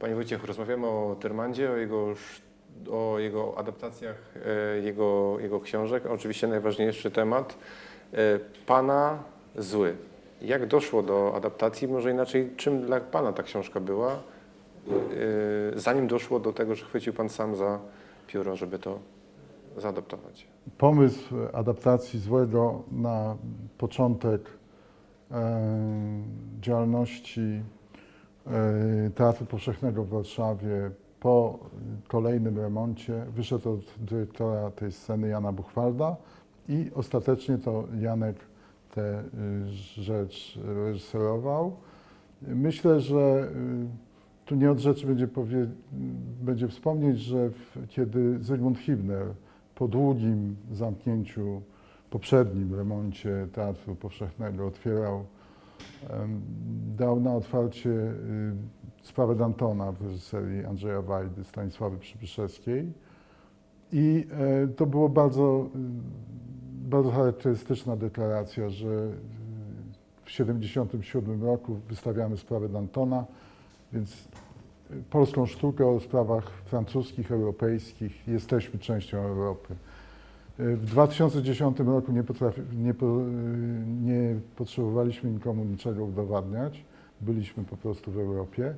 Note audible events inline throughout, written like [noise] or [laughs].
Panie Wojciechu, rozmawiamy o Tyrmandzie, o jego, o jego adaptacjach e, jego, jego książek. Oczywiście najważniejszy temat. E, Pana zły. Jak doszło do adaptacji? Może inaczej, czym dla Pana ta książka była? E, zanim doszło do tego, że chwycił Pan sam za pióro, żeby to zaadaptować. Pomysł adaptacji złego na początek działalności Teatru Powszechnego w Warszawie po kolejnym remoncie wyszedł od dyrektora tej sceny Jana Buchwalda i ostatecznie to Janek tę y, rzecz reżyserował. Myślę, że y, tu nie od rzeczy będzie, powie, będzie wspomnieć, że w, kiedy Zygmunt Hibner po długim zamknięciu, poprzednim remoncie Teatru Powszechnego otwierał dał na otwarcie y, sprawę Dantona w reżyserii Andrzeja Wajdy, Stanisławy Przybyszewskiej. I e, to było bardzo, y, bardzo charakterystyczna deklaracja, że y, w 1977 roku wystawiamy sprawę Dantona, więc polską sztukę o sprawach francuskich, europejskich, jesteśmy częścią Europy. W 2010 roku nie, potrafi, nie, nie, potrzebowaliśmy nikomu niczego udowadniać. Byliśmy po prostu w Europie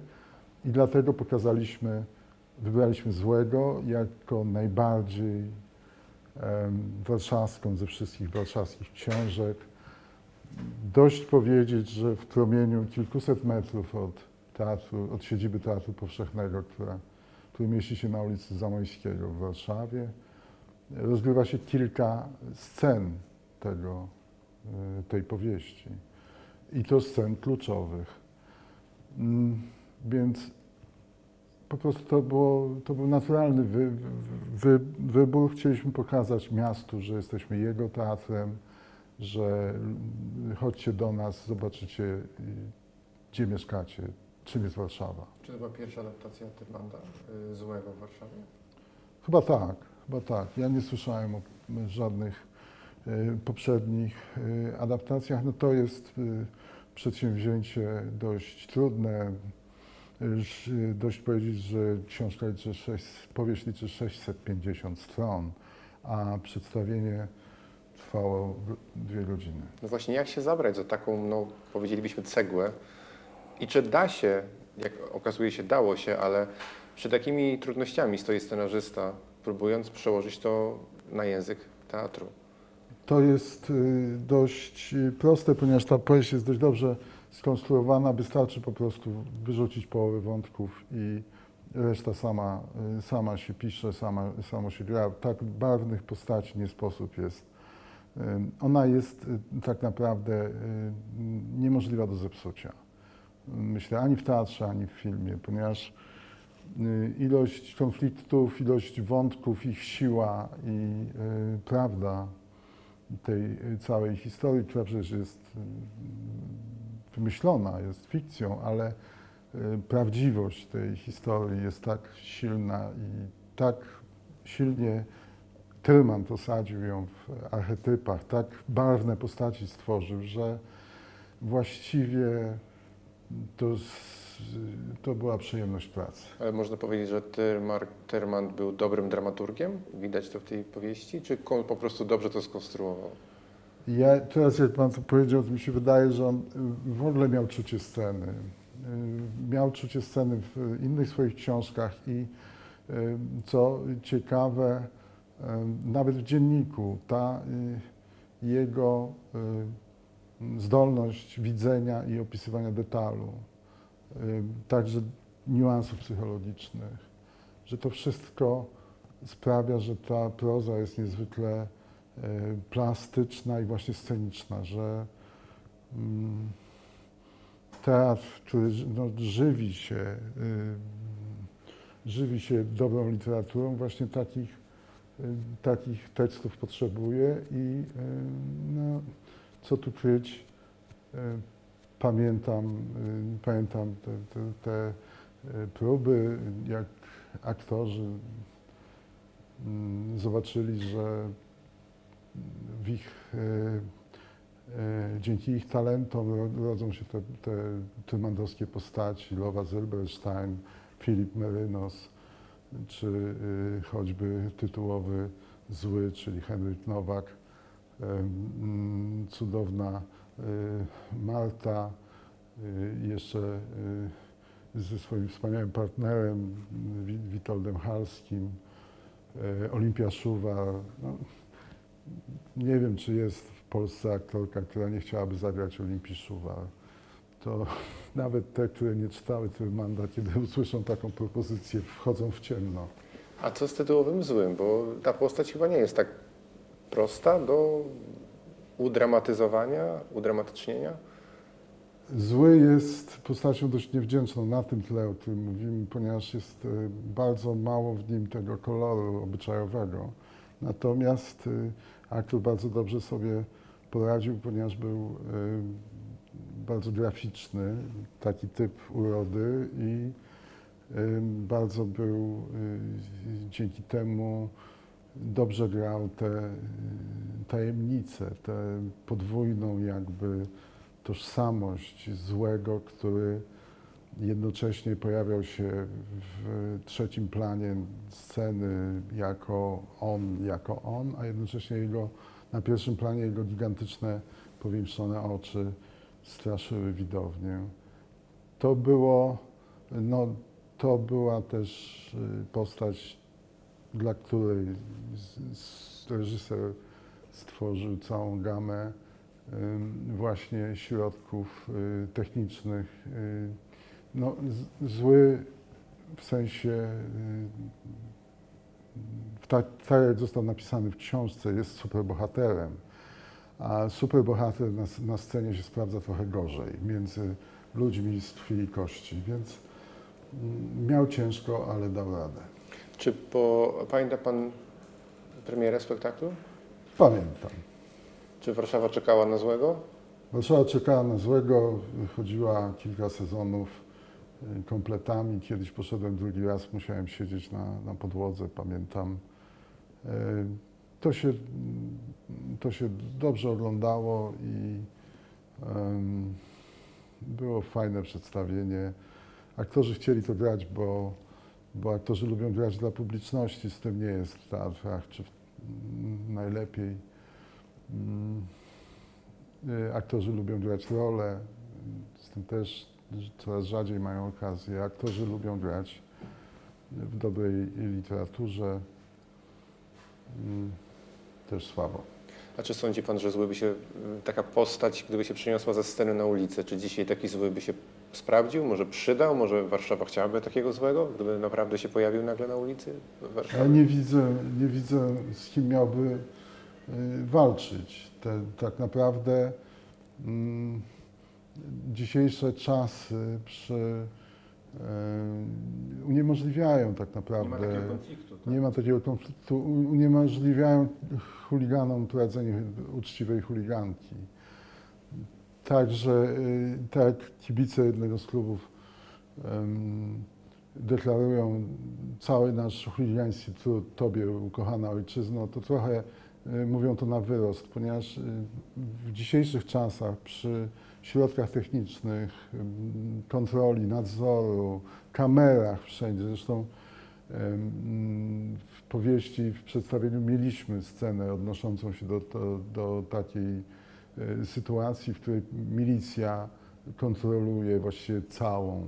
i dlatego pokazaliśmy, wybraliśmy złego jako najbardziej um, warszawską ze wszystkich warszawskich książek. Dość powiedzieć, że w promieniu kilkuset metrów od teatru, od siedziby Teatru Powszechnego, która, który mieści się na ulicy Zamojskiego w Warszawie, rozgrywa się kilka scen tego, e, tej powieści. I to scen kluczowych. Mm, więc po prostu to, było, to był naturalny wy, wy, wybór. Chcieliśmy pokazać miastu, że jesteśmy jego teatrem, że chodźcie do nas, zobaczycie, gdzie mieszkacie, czym jest Warszawa. Czy to była pierwsza adaptacja Tyrmanda, y, Złego w Warszawie? Chyba tak. Bo tak, ja nie słyszałem o żadnych e, poprzednich e, adaptacjach. No to jest e, przedsięwzięcie dość trudne. Dość powiedzieć, że książka liczy 6, powieść liczy 650 stron, a przedstawienie trwało dwie godziny. No właśnie, jak się zabrać za taką, no powiedzielibyśmy, cegłę i czy da się, jak okazuje się, dało się, ale przed jakimi trudnościami stoi scenarzysta, próbując przełożyć to na język teatru. To jest y, dość y, proste, ponieważ ta powieść jest dość dobrze skonstruowana. Wystarczy po prostu wyrzucić połowę wątków i reszta sama, y, sama się pisze, sama, samo się gra. Tak barwnych postaci nie sposób jest. Ona jest tak naprawdę niemożliwa do zepsucia. Myślę, ani w teatrze, ani w filmie, ponieważ ilość konfliktów, ilość wątków, ich siła i y, prawda tej całej historii, która przecież jest y, wymyślona, jest fikcją, ale prawdziwość tej historii jest tak silna i tak silnie Tylman osadził ją w archetypach, tak barwne postaci stworzył, że właściwie to to była przyjemność pracy. Ale można powiedzieć, że Terman był dobrym dramaturgiem? Widać to w tej powieści? Czy on po prostu dobrze to skonstruował? Ja teraz, jak pan to powiedział, to mi się wydaje, że on y, w ogóle miał czucie sceny. Y, miał czucie sceny w innych swoich książkach i y, co ciekawe, nawet w dzienniku ta jego zdolność widzenia i opisywania detalu także niuansów psychologicznych, że to wszystko sprawia, że ta proza jest niezwykle e, plastyczna i właśnie sceniczna, że mm, teatr, który no, żywi się, żywi się dobrą literaturą, właśnie takich, takich tekstów potrzebuje i no, co tu kryć, pamiętam, y, pamiętam te, te, te y, próby, jak aktorzy mm, zobaczyli, że w ich, y, dzięki ich talentom rodzą się te, te tymandowskie postaci, Lowa Zilberstein, Filip Merynos, czy y, choćby tytułowy Zły, czyli Henryk Nowak, cudowna Marta, y, jeszcze ze swoim wspaniałym partnerem Witoldem Halskim, Olimpia Szuwar. No, nie wiem, czy jest w Polsce aktorka, która nie chciałaby zagrać Olimpii Szuwar. To [laughs] nawet te, które nie czytały Tyrmanda, kiedy usłyszą taką propozycję, wchodzą w ciemno. A co z tytułowym złym? Bo ta postać chyba nie jest tak prosta do udramatyzowania, udramatycznienia. Zły jest postacią dość niewdzięczną na tym tle, o którym mówimy, ponieważ jest e, bardzo mało w nim tego koloru obyczajowego. Natomiast e, aktor bardzo dobrze sobie poradził, ponieważ był e, bardzo graficzny, taki typ urody i bardzo był dzięki temu dobrze grał te tajemnice, tę podwójną jakby tożsamość złego, który jednocześnie pojawiał się w trzecim planie sceny jako on, jako on, a jednocześnie jego, na pierwszym planie jego gigantyczne, powiększone oczy straszyły widownię. To było, no, to była też y, postać, dla której reżyser stworzył całą gamę właśnie środków y, technicznych. Y, no, zły w sensie, tak jak został napisany w książce, jest superbohaterem, a superbohater na, na scenie się sprawdza trochę gorzej między ludźmi z krwi i kości, więc mm, miał ciężko, ale dał radę. Czy po, pamięta Pan premierę spektaklu? Pamiętam. Czy Warszawa czekała na złego? Warszawa czekała na złego, chodziła kilka sezonów y, kompletami. Kiedyś poszedłem drugi raz, musiałem siedzieć na, na podłodze, pamiętam. Y, to się, to się dobrze oglądało i um, było fajne przedstawienie. Aktorzy chcieli to grać, bo, bo aktorzy lubią grać dla publiczności, z tym nie jest w teatrach, czy w, najlepiej. Um, aktorzy lubią grać role, z tym też coraz rzadziej mają okazję. Aktorzy lubią grać w dobrej literaturze. Um, też słabo. A czy sądzi Pan, że zły by się, taka postać, gdyby się przyniosła ze sceny na ulicę, czy dzisiaj taki zły by się sprawdził, może przydał, może Warszawa chciałaby takiego złego, gdyby naprawdę się pojawił nagle na ulicy Ja nie widzę, nie widzę z kim miałby y, walczyć. Te, tak naprawdę mm, dzisiejsze czasy przy uniemożliwiają tak naprawdę. Nie ma takiego konfliktu. Tak? Nie ma takiego konfliktu. Uniemożliwiają chuliganom prowadzenie uczciwej chuliganki. Także y, tak kibice jednego z klubów um, deklarują cały nasz chuligański trud Tobie, ukochana ojczyzno, to trochę y, mówią to na wyrost, ponieważ y, w dzisiejszych czasach przy środkach technicznych, kontroli, nadzoru, kamerach wszędzie. Zresztą w powieści, w przedstawieniu mieliśmy scenę odnoszącą się do, do, do takiej e, sytuacji, w której milicja kontroluje właściwie całą,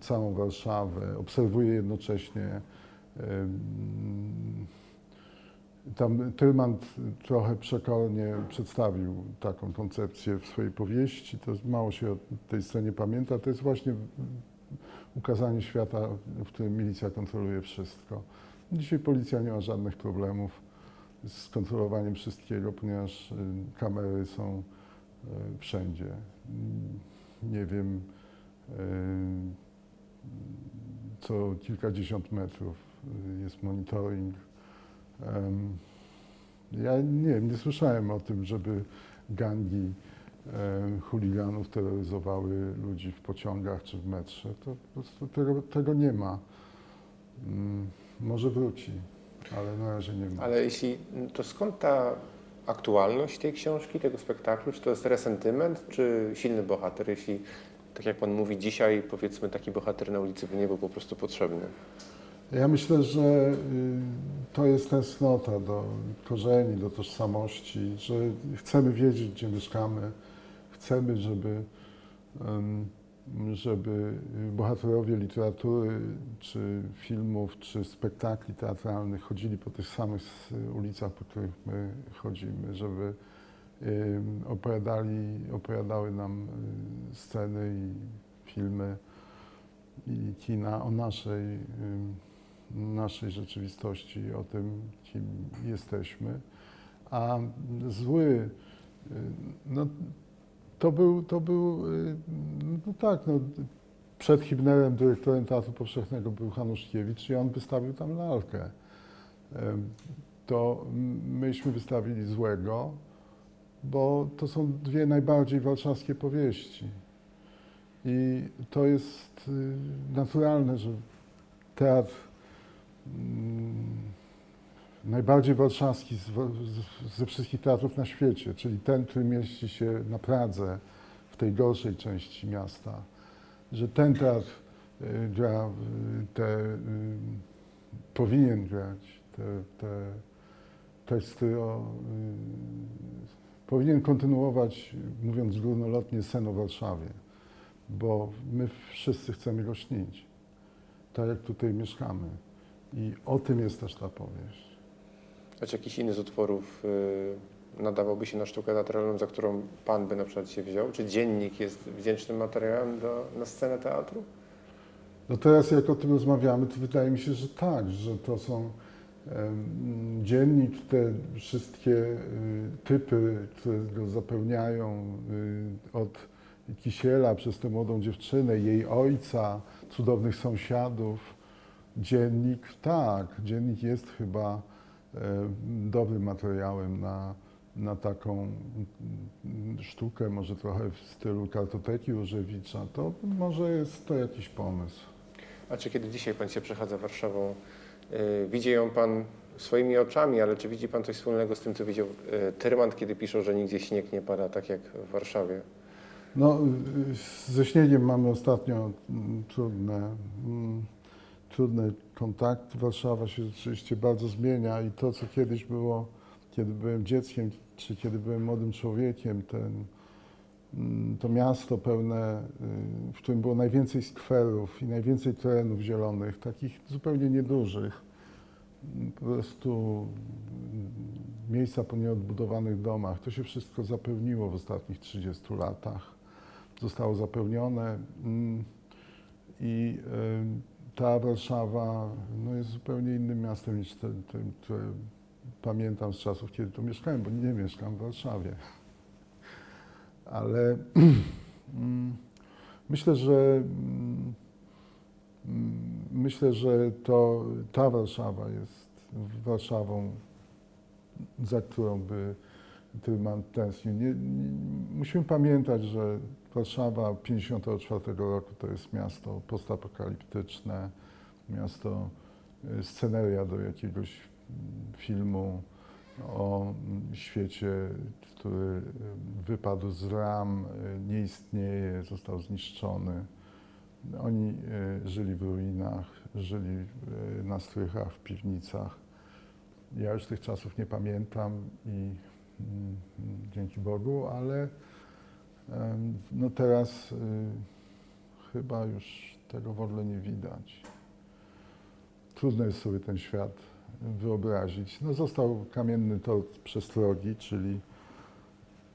całą Warszawę, obserwuje jednocześnie tam Tyrmand trochę przekornie przedstawił taką koncepcję w swojej powieści. To mało się o tej scenie pamięta. To jest właśnie ukazanie świata, w którym milicja kontroluje wszystko. Dzisiaj policja nie ma żadnych problemów z kontrolowaniem wszystkiego, ponieważ y, kamery są y, wszędzie. Nie wiem, y, co kilkadziesiąt metrów jest monitoring ja nie nie słyszałem o tym, żeby gangi chuliganów terroryzowały ludzi w pociągach czy w metrze. To po prostu tego, tego nie ma. Mm, może wróci, ale na razie nie ma. Ale jeśli, to skąd ta aktualność tej książki, tego spektaklu? Czy to jest resentyment, czy silny bohater? Jeśli tak jak pan mówi dzisiaj, powiedzmy taki bohater na ulicy by nie był po prostu potrzebny? Ja myślę, że y, to jest tęsknota do korzeni, do tożsamości, że chcemy wiedzieć, gdzie mieszkamy, chcemy, żeby, żeby bohaterowie literatury, czy filmów, czy spektakli teatralnych chodzili po tych samych ulicach, po których my chodzimy, żeby opowiadali, opowiadały nam y, sceny i filmy i kina o naszej, naszej rzeczywistości, o tym, kim jesteśmy. A zły, y, no to był, to był y, no tak, no, przed Hibnerem dyrektorem Teatru Powszechnego był Hanuszkiewicz i on wystawił tam lalkę. To myśmy wystawili złego, bo to są dwie najbardziej warszawskie powieści. I to jest y, naturalne, że teatr najbardziej warszawski z, z, ze wszystkich teatrów na świecie, czyli ten, który mieści się na Pradze, w tej gorszej części miasta, że ten teatr y, gra y, te, y, powinien grać te, te teksty o, y, powinien kontynuować, mówiąc górnolotnie, sen o Warszawie bo my wszyscy chcemy go śnić, tak jak tutaj mieszkamy. I o tym jest też ta powieść. A czy jakiś inny z utworów y, nadawałby się na sztukę teatralną, za którą pan by na przykład się wziął? Czy dziennik jest wdzięcznym materiałem do, na scenę teatru? No teraz jak o tym rozmawiamy, to wydaje mi się, że tak, że to są dziennik, te wszystkie y, typy, które go zapełniają y, od Kisiela przez tę młodą dziewczynę, jej ojca, cudownych sąsiadów. Dziennik, tak, dziennik jest chyba e, dobrym materiałem na, na taką sztukę, może trochę w stylu kartoteki Różewicza. To może jest to jakiś pomysł. A czy kiedy dzisiaj pan się przechadza Warszawą, y, widzi ją pan swoimi oczami, ale czy widzi pan coś wspólnego z tym, co widział y, Tyrmand, kiedy piszą, że nigdzie śnieg nie pada, tak jak w Warszawie? No, y, ze śniegiem mamy ostatnio mm, trudne, mm, trudne kontakty. Warszawa się rzeczywiście bardzo zmienia i to, co kiedyś było, kiedy byłem dzieckiem, czy kiedy byłem młodym człowiekiem, ten, mm, to miasto pełne, y, w którym było najwięcej skwerów i najwięcej terenów zielonych, takich zupełnie niedużych. Mm, Po prostu mm, miejsca po nieodbudowanych domach. To się wszystko zapełniło w ostatnich 30 latach zostało zapełnione i y, ta Warszawa no, jest zupełnie innym miastem niż te, te, które pamiętam z czasów, kiedy tu mieszkałem, bo nie mieszkam w Warszawie. Ale [clears throat] mm, myślę, że mm, myślę, że to ta Warszawa jest Warszawą, za którą by Tylman tęsknił. Nie, nie, musimy pamiętać, że Warszawa 1954 roku to jest miasto postapokaliptyczne, miasto, y, sceneria do jakiegoś mm, filmu o mm, świecie, który y, wypadł z ram, y, nie istnieje, został zniszczony. Oni żyli w ruinach, żyli na strychach, w piwnicach. Ja już tych czasów nie pamiętam i mm, dzięki Bogu, ale no teraz y, chyba już tego w ogóle nie widać. Trudno jest sobie ten świat wyobrazić. No został kamienny tort przestrogi, czyli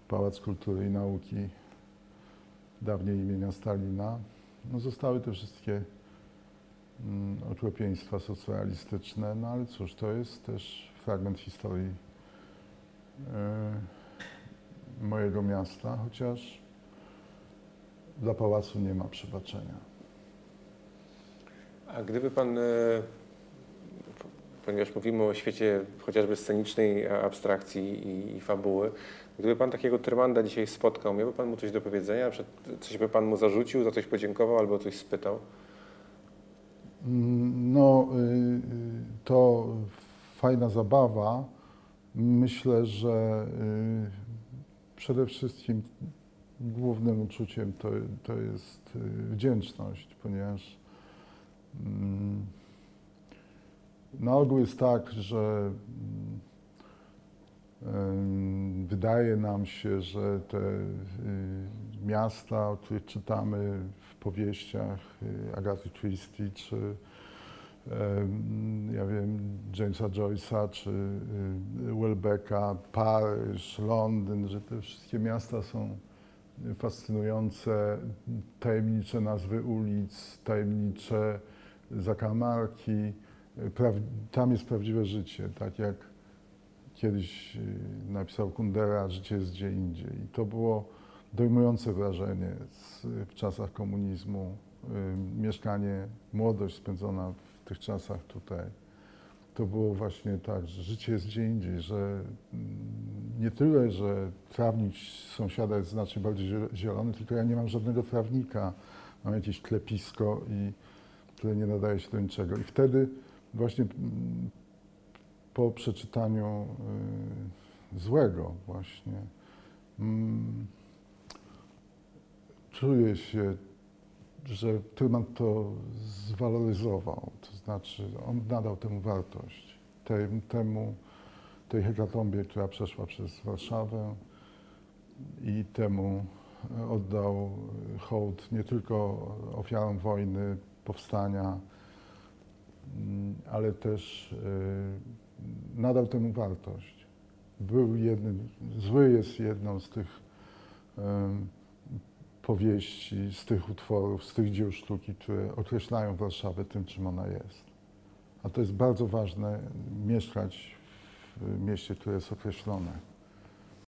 Pałac Kultury i Nauki, dawniej imienia Stalina. No zostały te wszystkie mm, okropieństwa socjalistyczne, no ale cóż, to jest też fragment historii e, mojego miasta, chociaż dla pałacu nie ma przebaczenia. A gdyby pan, e, ponieważ mówimy o świecie chociażby scenicznej abstrakcji i, i fabuły, gdyby pan takiego Tyrmanda dzisiaj spotkał, miałby pan mu coś do powiedzenia, na przykład coś by pan mu zarzucił, za coś podziękował albo coś spytał? Mm, No, y, y, to fajna zabawa. Myślę, że y, przede wszystkim głównym uczuciem to, to jest y, wdzięczność, ponieważ mm, na ogół jest tak, że mm, em, wydaje nam się, że te y, miasta, o których czytamy w powieściach y, Agaty Christie, czy ja wiem, Jamesa Joyce'a, czy y, Welbecka, Paryż, Londyn, że te wszystkie miasta są fascynujące, tajemnicze nazwy ulic, tajemnicze zakamarki. Tam jest prawdziwe życie, tak jak kiedyś y, napisał Kundera, życie jest gdzie indziej. I to było dojmujące wrażenie w czasach komunizmu. Y, mieszkanie, młodość spędzona w tych czasach tutaj. To było właśnie tak, że życie jest gdzie indziej, że mm, nie tyle, że trawnik sąsiada jest znacznie bardziej ziel- zielony, tylko ja nie mam żadnego trawnika, mam jakieś klepisko i które nie nadaje się do niczego. I wtedy właśnie mm, po przeczytaniu y, złego właśnie mm, czuję się, że Tryman to zwaloryzował, to znaczy on nadał temu wartość, tej, temu, tej hekatombie, która przeszła przez Warszawę i temu e, oddał hołd nie tylko ofiarom wojny, powstania, mm, ale też e, nadał temu wartość. Był jednym, zły jest jedną z tych em, powieści, z tych utworów, z tych dzieł sztuki, które określają Warszawę tym, czym ona jest. A to jest bardzo ważne, mieszkać w mieście, które jest określone.